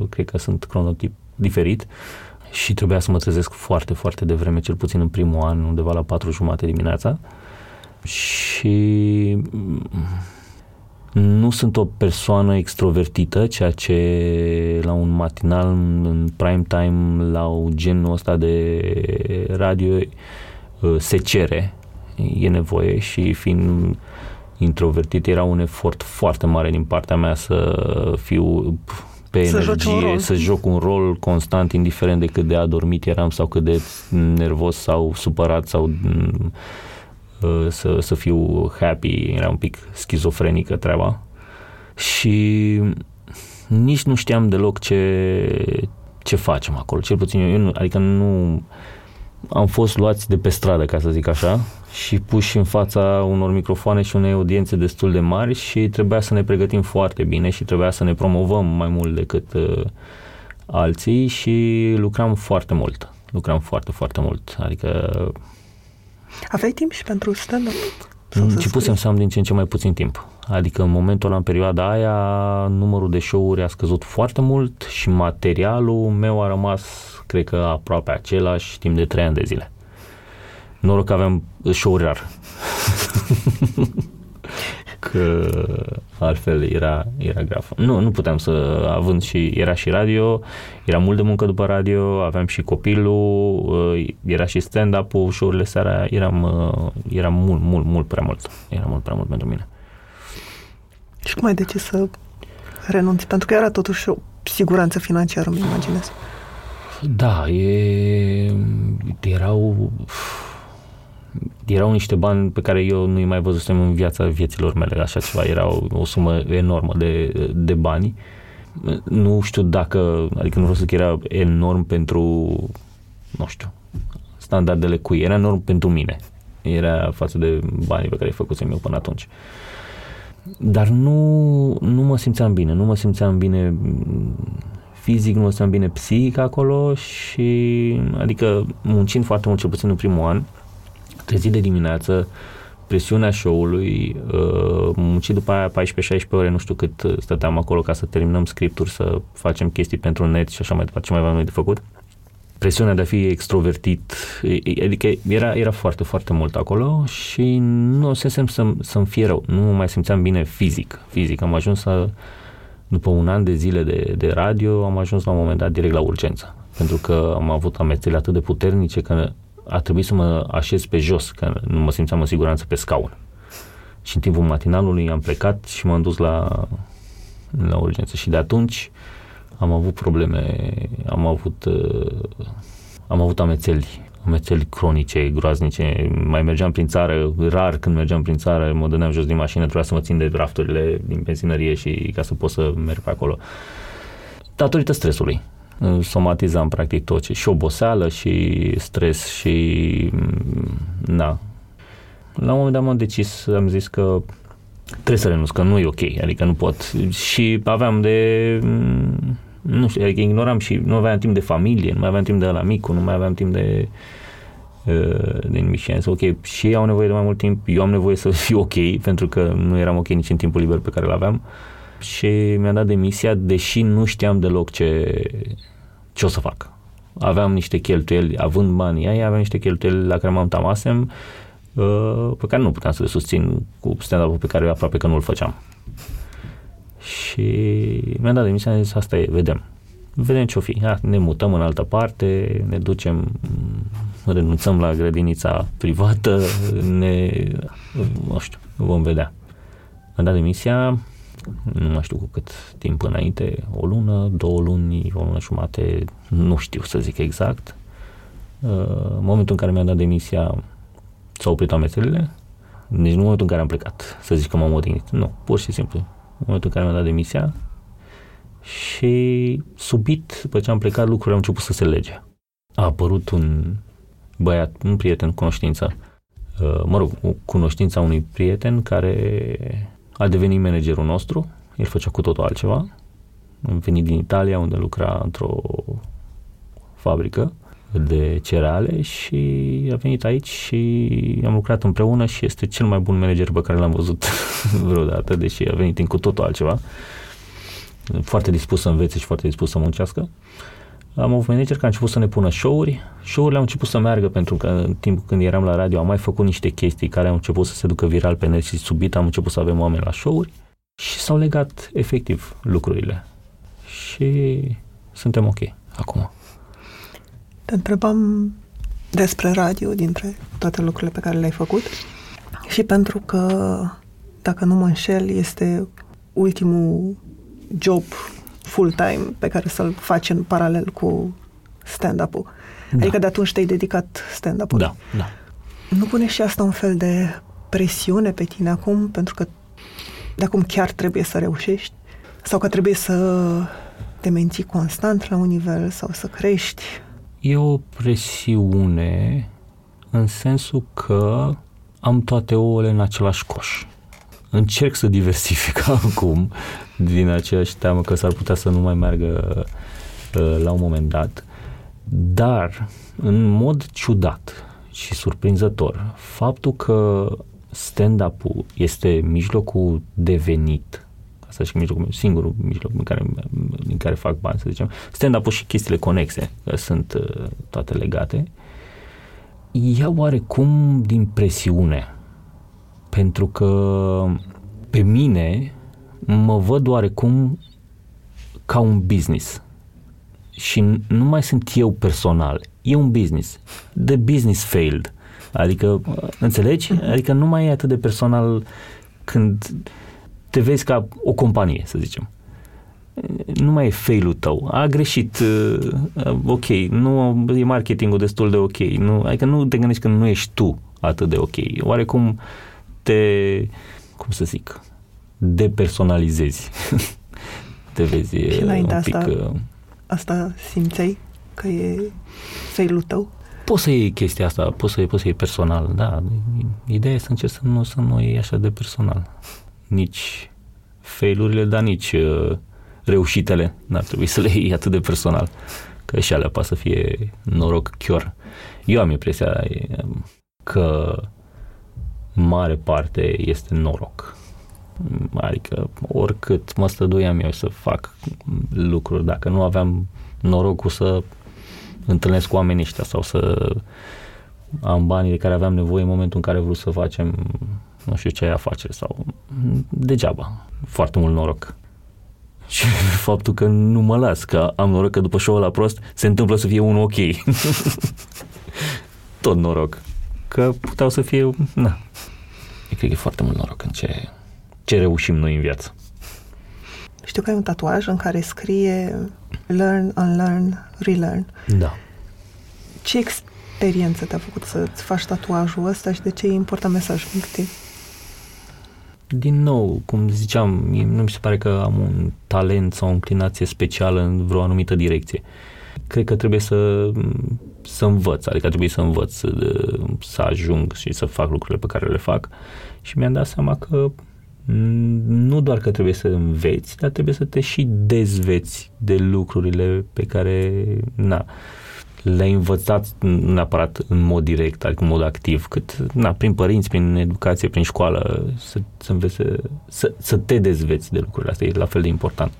Cred că sunt cronotip diferit și trebuia să mă trezesc foarte, foarte devreme, cel puțin în primul an, undeva la patru jumate dimineața. Și nu sunt o persoană extrovertită, ceea ce la un matinal în prime time, la un genul ăsta de radio uh, se cere, e nevoie și fiind introvertit era un efort foarte mare din partea mea să fiu pe să energie, să joc un rol constant, indiferent de cât de adormit eram sau cât de nervos sau supărat sau mm, uh, să, să fiu happy, era un pic schizofrenică treaba. Și nici nu știam deloc ce, ce facem acolo, cel puțin eu, eu adică nu am fost luați de pe stradă, ca să zic așa, și puși în fața unor microfoane și unei audiențe destul de mari și trebuia să ne pregătim foarte bine și trebuia să ne promovăm mai mult decât uh, alții și lucram foarte mult. Lucram foarte, foarte mult. Adică... Aveai timp și pentru stand-up? Începusem să am din ce în ce mai puțin timp. Adică în momentul ăla, în perioada aia, numărul de show-uri a scăzut foarte mult și materialul meu a rămas, cred că, aproape același timp de trei ani de zile. Noroc că aveam show-uri rar. <laughs> că altfel era, era grav. Nu, nu puteam să, având și, era și radio, era mult de muncă după radio, aveam și copilul, uh, era și stand-up-ul, show-urile seara, eram, uh, era mult, mult, mult prea mult. Era mult prea mult pentru mine. Și cum ai decis să renunți? Pentru că era totuși o siguranță financiară, îmi imaginez. Da, e, erau erau niște bani pe care eu nu-i mai văzusem în viața vieților mele, așa ceva, era o, o sumă enormă de, de bani. Nu știu dacă, adică nu vreau să zic era enorm pentru, nu știu, standardele cui, era enorm pentru mine. Era față de banii pe care îi făcusem eu până atunci. Dar nu, nu mă simțeam bine, nu mă simțeam bine fizic, nu mă simțeam bine psihic acolo și, adică muncind foarte mult, cel puțin în primul an, trezit de dimineață, presiunea show-ului, uh, muncit după aia 14-16 ore, nu știu cât stăteam acolo ca să terminăm scripturi, să facem chestii pentru net și așa mai departe, ce mai aveam noi de făcut. Presiunea de a fi extrovertit, adică era, era foarte, foarte mult acolo și nu sesem să, să-mi fie rău, nu mai simțeam bine fizic. Fizic, am ajuns să, după un an de zile de, de radio, am ajuns la un moment dat direct la urgență. Pentru că am avut amețele atât de puternice că a trebuit să mă așez pe jos, că nu mă simțeam în siguranță pe scaun. Și în timpul matinalului am plecat și m-am dus la, la urgență. Și de atunci am avut probleme, am avut, uh, am avut amețeli amețeli cronice, groaznice. Mai mergeam prin țară, rar când mergeam prin țară, mă dădeam jos din mașină, trebuia să mă țin de rafturile din benzinărie și ca să pot să merg pe acolo. Datorită stresului. Somatizam practic tot ce, și oboseală și stres și na. La un moment dat am decis, am zis că trebuie să renunț, că nu e ok, adică nu pot. Și aveam de nu știu, adică ignoram și nu aveam timp de familie, nu mai aveam timp de la micul, nu mai aveam timp de uh, de nimic și am zis, ok, și ei au nevoie de mai mult timp, eu am nevoie să fiu ok, pentru că nu eram ok nici în timpul liber pe care îl aveam și mi-am dat demisia, deși nu știam deloc ce, ce o să fac. Aveam niște cheltuieli, având banii aia, aveam niște cheltuieli la care m-am tamasem, uh, pe care nu puteam să le susțin cu stand-up pe care aproape că nu îl făceam. Și mi-a dat demisia, am zis, asta e, vedem. Vedem ce-o fi. Ha, ne mutăm în altă parte, ne ducem, renunțăm la grădinița privată, ne, nu știu, vom vedea. Am dat demisia, nu mai știu cu cât timp înainte, o lună, două luni, o lună jumate, nu știu să zic exact. În momentul în care mi-am dat demisia, s-au oprit amețelele, nici nu în momentul în care am plecat, să zic că m-am odihnit. Nu, pur și simplu în momentul în care mi-am dat demisia și subit, după ce am plecat, lucrurile au început să se lege. A apărut un băiat, un prieten, cunoștință, uh, mă rog, cunoștința unui prieten care a devenit managerul nostru, el făcea cu totul altceva, am venit din Italia, unde lucra într-o fabrică de cereale și a venit aici și am lucrat împreună și este cel mai bun manager pe care l-am văzut <laughs> vreodată, deși a venit în cu totul altceva. Foarte dispus să învețe și foarte dispus să muncească. Am avut manager care a început să ne pună show-uri. Show-urile au început să meargă pentru că în timpul când eram la radio am mai făcut niște chestii care au început să se ducă viral pe net și subit am început să avem oameni la show-uri și s-au legat efectiv lucrurile. Și suntem ok acum. Te întrebam despre radio dintre toate lucrurile pe care le-ai făcut și pentru că, dacă nu mă înșel, este ultimul job full-time pe care să-l faci în paralel cu stand-up-ul. Da. Adică de atunci te-ai dedicat stand-up-ului. Da, da. Nu pune și asta un fel de presiune pe tine acum, pentru că de acum chiar trebuie să reușești? Sau că trebuie să te menții constant la un nivel sau să crești? E o presiune în sensul că am toate ouăle în același coș. Încerc să diversific <laughs> acum din aceeași teamă că s-ar putea să nu mai meargă uh, la un moment dat, dar în mod ciudat și surprinzător, faptul că stand-up-ul este mijlocul devenit asta și mijlocul, singurul mijloc în care, în care fac bani, să zicem. Stand-up-ul și chestiile conexe, că sunt uh, toate legate. Ia oarecum din presiune, pentru că pe mine mă văd oarecum ca un business și nu mai sunt eu personal, e un business. The business failed. Adică, înțelegi? Adică nu mai e atât de personal când te vezi ca o companie, să zicem. Nu mai e failul tău. A greșit, uh, ok, nu e marketingul destul de ok. Nu, adică nu te gândești că nu ești tu atât de ok. Oarecum te, cum să zic, depersonalizezi. <laughs> te vezi Și un pic... Asta, uh, asta simțeai că e failul tău? Poți să iei chestia asta, poți să, poți să iei personal, da. Ideea e să încerci să nu, să nu iei așa de personal nici failurile, dar nici uh, reușitele. N-ar trebui să le iei atât de personal, că și alea poate să fie noroc chior. Eu am impresia um, că mare parte este noroc. Adică oricât mă stăduiam eu să fac lucruri, dacă nu aveam norocul să întâlnesc cu oamenii ăștia sau să am banii de care aveam nevoie în momentul în care vreau să facem nu știu ce afacere sau degeaba. Foarte mult noroc. <laughs> Și faptul că nu mă las, că am noroc că după show-ul la prost se întâmplă să fie un ok. <laughs> Tot noroc. Că puteau să fie, na. Eu cred că e foarte mult noroc în ce, ce reușim noi în viață. Știu că ai un tatuaj în care scrie learn, unlearn, relearn. Da. Ce ex- experiență te-a făcut să-ți faci tatuajul ăsta și de ce e important mesajul pentru tine? Din nou, cum ziceam, nu mi se pare că am un talent sau o înclinație specială în vreo anumită direcție. Cred că trebuie să, să învăț, adică trebuie să învăț să, să ajung și să fac lucrurile pe care le fac. Și mi-am dat seama că nu doar că trebuie să înveți, dar trebuie să te și dezveți de lucrurile pe care, na, le-ai învățat nu neapărat în mod direct, adică în mod activ, cât na, prin părinți, prin educație, prin școală, să, să înveți să, să, să te dezveți de lucrurile astea, e la fel de important.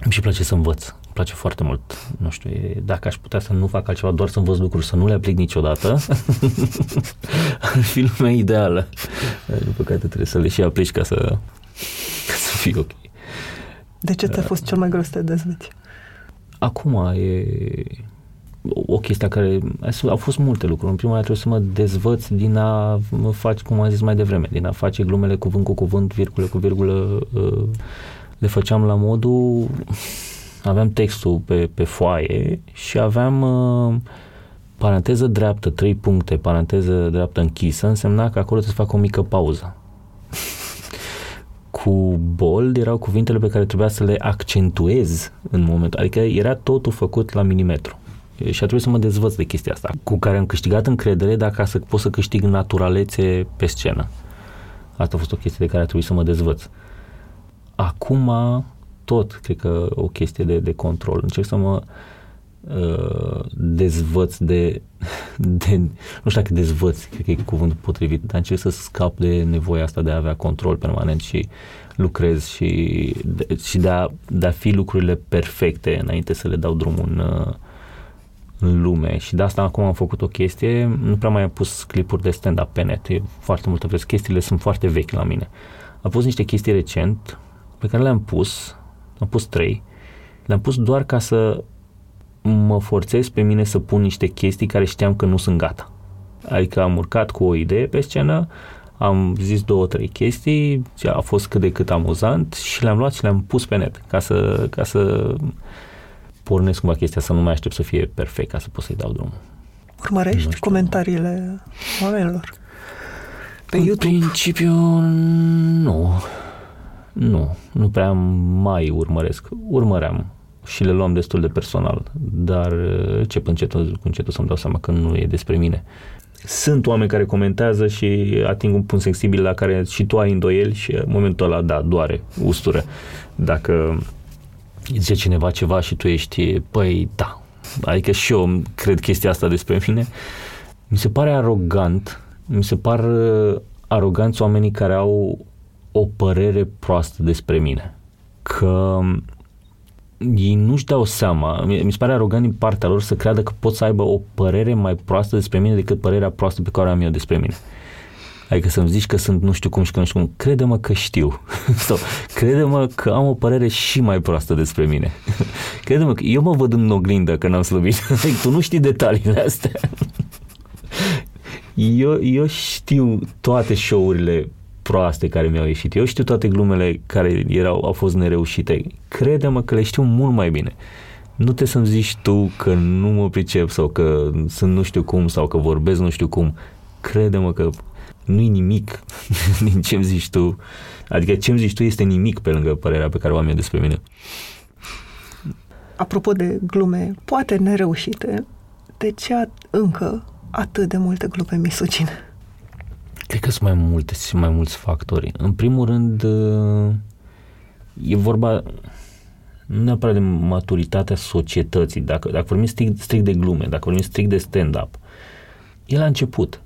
Îmi și place să învăț, îmi place foarte mult. Nu știu, e, dacă aș putea să nu fac altceva, doar să învăț lucruri, să nu le aplic niciodată, <laughs> ar fi lumea ideală. După care trebuie să le și aplici ca să, ca să fii ok. De ce ți-a fost cel mai greu să te dezveți? Acum e o chestie care au fost multe lucruri. În primul rând trebuie să mă dezvăț din a mă face, cum am zis mai devreme, din a face glumele cuvânt cu cuvânt, virgulă cu virgulă. Uh, le făceam la modul aveam textul pe, pe foaie și aveam uh, paranteză dreaptă, trei puncte, paranteză dreaptă închisă, însemna că acolo trebuie să fac o mică pauză. <laughs> cu bold erau cuvintele pe care trebuia să le accentuez în momentul, adică era totul făcut la milimetru și a trebuit să mă dezvăț de chestia asta, cu care am câștigat încredere dacă să pot să câștig naturalețe pe scenă. Asta a fost o chestie de care a trebuit să mă dezvăț. Acum, tot, cred că o chestie de, de control. Încerc să mă uh, dezvăț de, <laughs> de, nu știu dacă dezvăț, cred că e cuvântul potrivit, dar încerc să scap de nevoia asta de a avea control permanent și lucrez și de, și de a, de a fi lucrurile perfecte înainte să le dau drumul în, uh, în lume și de asta acum am făcut o chestie, nu prea mai am pus clipuri de stand-up pe net, e foarte multă vreme, chestiile sunt foarte vechi la mine. Am pus niște chestii recent pe care le-am pus, am pus trei, le-am pus doar ca să mă forțez pe mine să pun niște chestii care știam că nu sunt gata. Adică am urcat cu o idee pe scenă, am zis două, trei chestii, a fost cât de cât amuzant și le-am luat și le-am pus pe net ca să, ca să pornesc cumva chestia să nu mai aștept să fie perfect ca să pot să-i dau drumul. Urmărești comentariile oamenilor pe În YouTube? În principiu, nu. Nu, nu prea mai urmăresc. Urmăream și le luam destul de personal, dar încep încetul cu încetul să-mi dau seama că nu e despre mine. Sunt oameni care comentează și ating un punct sensibil la care și tu ai îndoieli și în momentul ăla, da, doare, ustură. Dacă zice cineva ceva și tu ești, păi da, adică și eu cred chestia asta despre mine, mi se pare arogant, mi se par uh, aroganți oamenii care au o părere proastă despre mine. Că ei nu-și dau seama, mi se pare arogant din partea lor să creadă că pot să aibă o părere mai proastă despre mine decât părerea proastă pe care o am eu despre mine. Adică să-mi zici că sunt nu știu cum și că nu știu cum. Crede-mă că știu. <laughs> Sau crede-mă că am o părere și mai proastă despre mine. <laughs> crede-mă că eu mă văd în oglindă că n-am slăbit. <laughs> Adică tu nu știi detaliile astea. eu, eu știu toate show-urile proaste care mi-au ieșit. Eu știu toate glumele care erau, au fost nereușite. Crede-mă că le știu mult mai bine. Nu te să-mi zici tu că nu mă pricep sau că sunt nu știu cum sau că vorbesc nu știu cum. Crede-mă că nu-i nimic <laughs> din ce-mi zici tu. Adică ce-mi zici tu este nimic pe lângă părerea pe care o am eu despre mine. Apropo de glume poate nereușite, de ce încă atât de multe glume misogine? Cred că sunt mai multe, sunt mai mulți factori. În primul rând, e vorba nu neapărat de maturitatea societății, dacă, dacă vorbim strict, strict de glume, dacă vorbim strict de stand-up, e la început.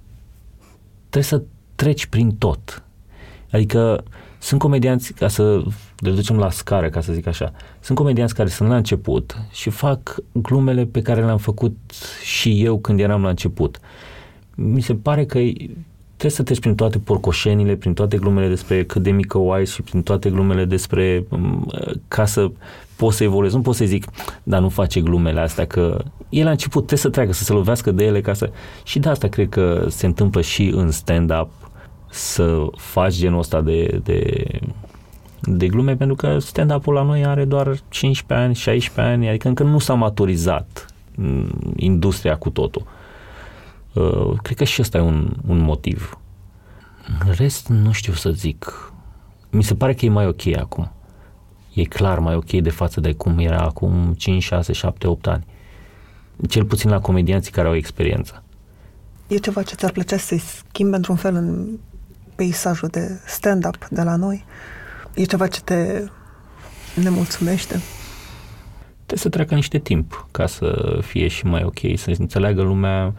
Trebuie să treci prin tot. Adică sunt comedianți, ca să le ducem la scară, ca să zic așa, sunt comedianți care sunt la început și fac glumele pe care le-am făcut și eu când eram la început. Mi se pare că trebuie să treci prin toate porcoșenile, prin toate glumele despre cât de mică o ai și prin toate glumele despre mm, ca să poți să evoluezi. Nu pot să zic, dar nu face glumele astea, că el la început trebuie să treacă, să se lovească de ele ca să... Și de asta cred că se întâmplă și în stand-up să faci genul ăsta de, de, de glume, pentru că stand-up-ul la noi are doar 15 ani, 16 ani, adică încă nu s-a maturizat industria cu totul. Uh, cred că și ăsta e un, un motiv. În rest, nu știu să zic. Mi se pare că e mai ok acum. E clar mai ok de față de cum era acum 5, 6, 7, 8 ani. Cel puțin la comedianții care au experiență. E ceva ce ți-ar plăcea să-i schimbi într-un fel în peisajul de stand-up de la noi? E ceva ce te nemulțumește? Trebuie să treacă niște timp ca să fie și mai ok, să înțeleagă lumea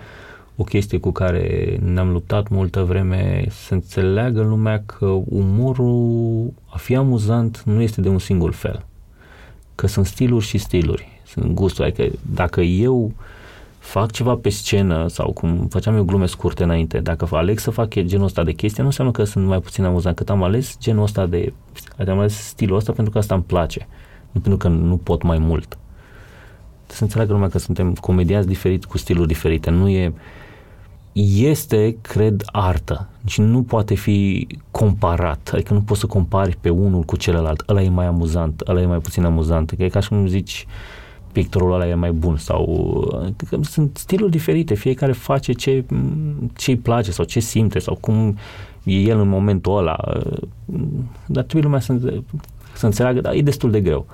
o chestie cu care ne-am luptat multă vreme, să înțeleagă lumea că umorul, a fi amuzant, nu este de un singur fel. Că sunt stiluri și stiluri, sunt gusturi. Adică dacă eu fac ceva pe scenă sau cum făceam eu glume scurte înainte, dacă aleg să fac genul ăsta de chestie, nu înseamnă că sunt mai puțin amuzant, cât am ales genul ăsta de, am ales stilul ăsta pentru că asta îmi place, nu pentru că nu pot mai mult. Să înțeleagă lumea că suntem comediați diferiți cu stiluri diferite, nu e este, cred, artă și nu poate fi comparat. Adică nu poți să compari pe unul cu celălalt. Ăla e mai amuzant, ăla e mai puțin amuzant. Că e ca și cum zici pictorul ăla e mai bun sau că sunt stiluri diferite, fiecare face ce îi place sau ce simte sau cum e el în momentul ăla. Dar trebuie lumea să, să înțeleagă, dar e destul de greu.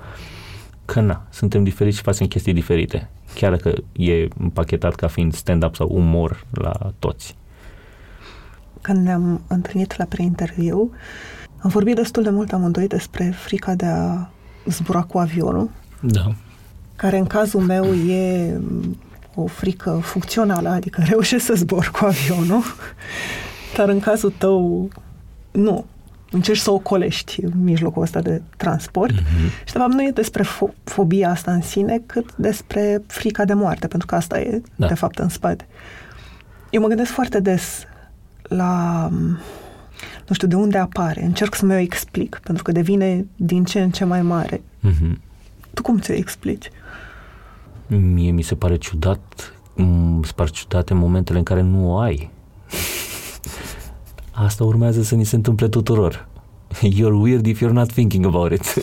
Că na, suntem diferiți și facem chestii diferite chiar dacă e împachetat ca fiind stand-up sau umor la toți. Când ne-am întâlnit la preinterviu, am vorbit destul de mult amândoi despre frica de a zbura cu avionul. Da. Care în cazul meu e o frică funcțională, adică reușesc să zbor cu avionul, <laughs> dar în cazul tău nu încerci să ocolești în mijlocul ăsta de transport. Mm-hmm. Și, de fapt, nu e despre fo- fobia asta în sine, cât despre frica de moarte, pentru că asta e, da. de fapt, în spate. Eu mă gândesc foarte des la, nu știu, de unde apare. Încerc să mă explic, pentru că devine din ce în ce mai mare. Mm-hmm. Tu cum ți-o explici? Mie mi se pare ciudat, mi se pare ciudate momentele în care nu o ai. Asta urmează să ni se întâmple tuturor. You're weird if you're not thinking about it. <laughs>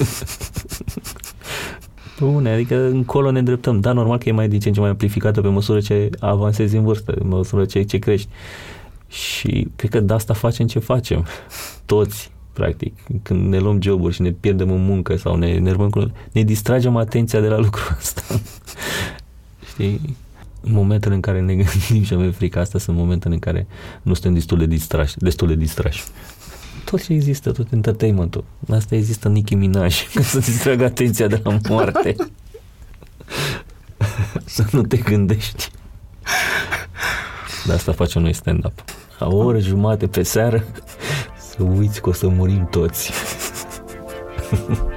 Bune, adică încolo ne îndreptăm. Da, normal că e mai din ce în ce mai amplificată pe măsură ce avansezi în vârstă, pe măsură ce, ce crești. Și cred că de asta facem ce facem. Toți, practic. Când ne luăm joburi și ne pierdem în muncă sau ne enervăm cu... Ne distragem atenția de la lucrul ăsta. <laughs> Știi? Momentele în care ne gândim și avem frică asta sunt momentele în care nu suntem destul de distrași. Destul de distrași. Tot ce există, tot entertainment-ul. Asta există Nicki Minaj, <laughs> ca să distragă atenția de la moarte. <laughs> să nu te gândești. De asta facem noi stand-up. La o oră jumate pe seară să uiți că o să murim toți. <laughs>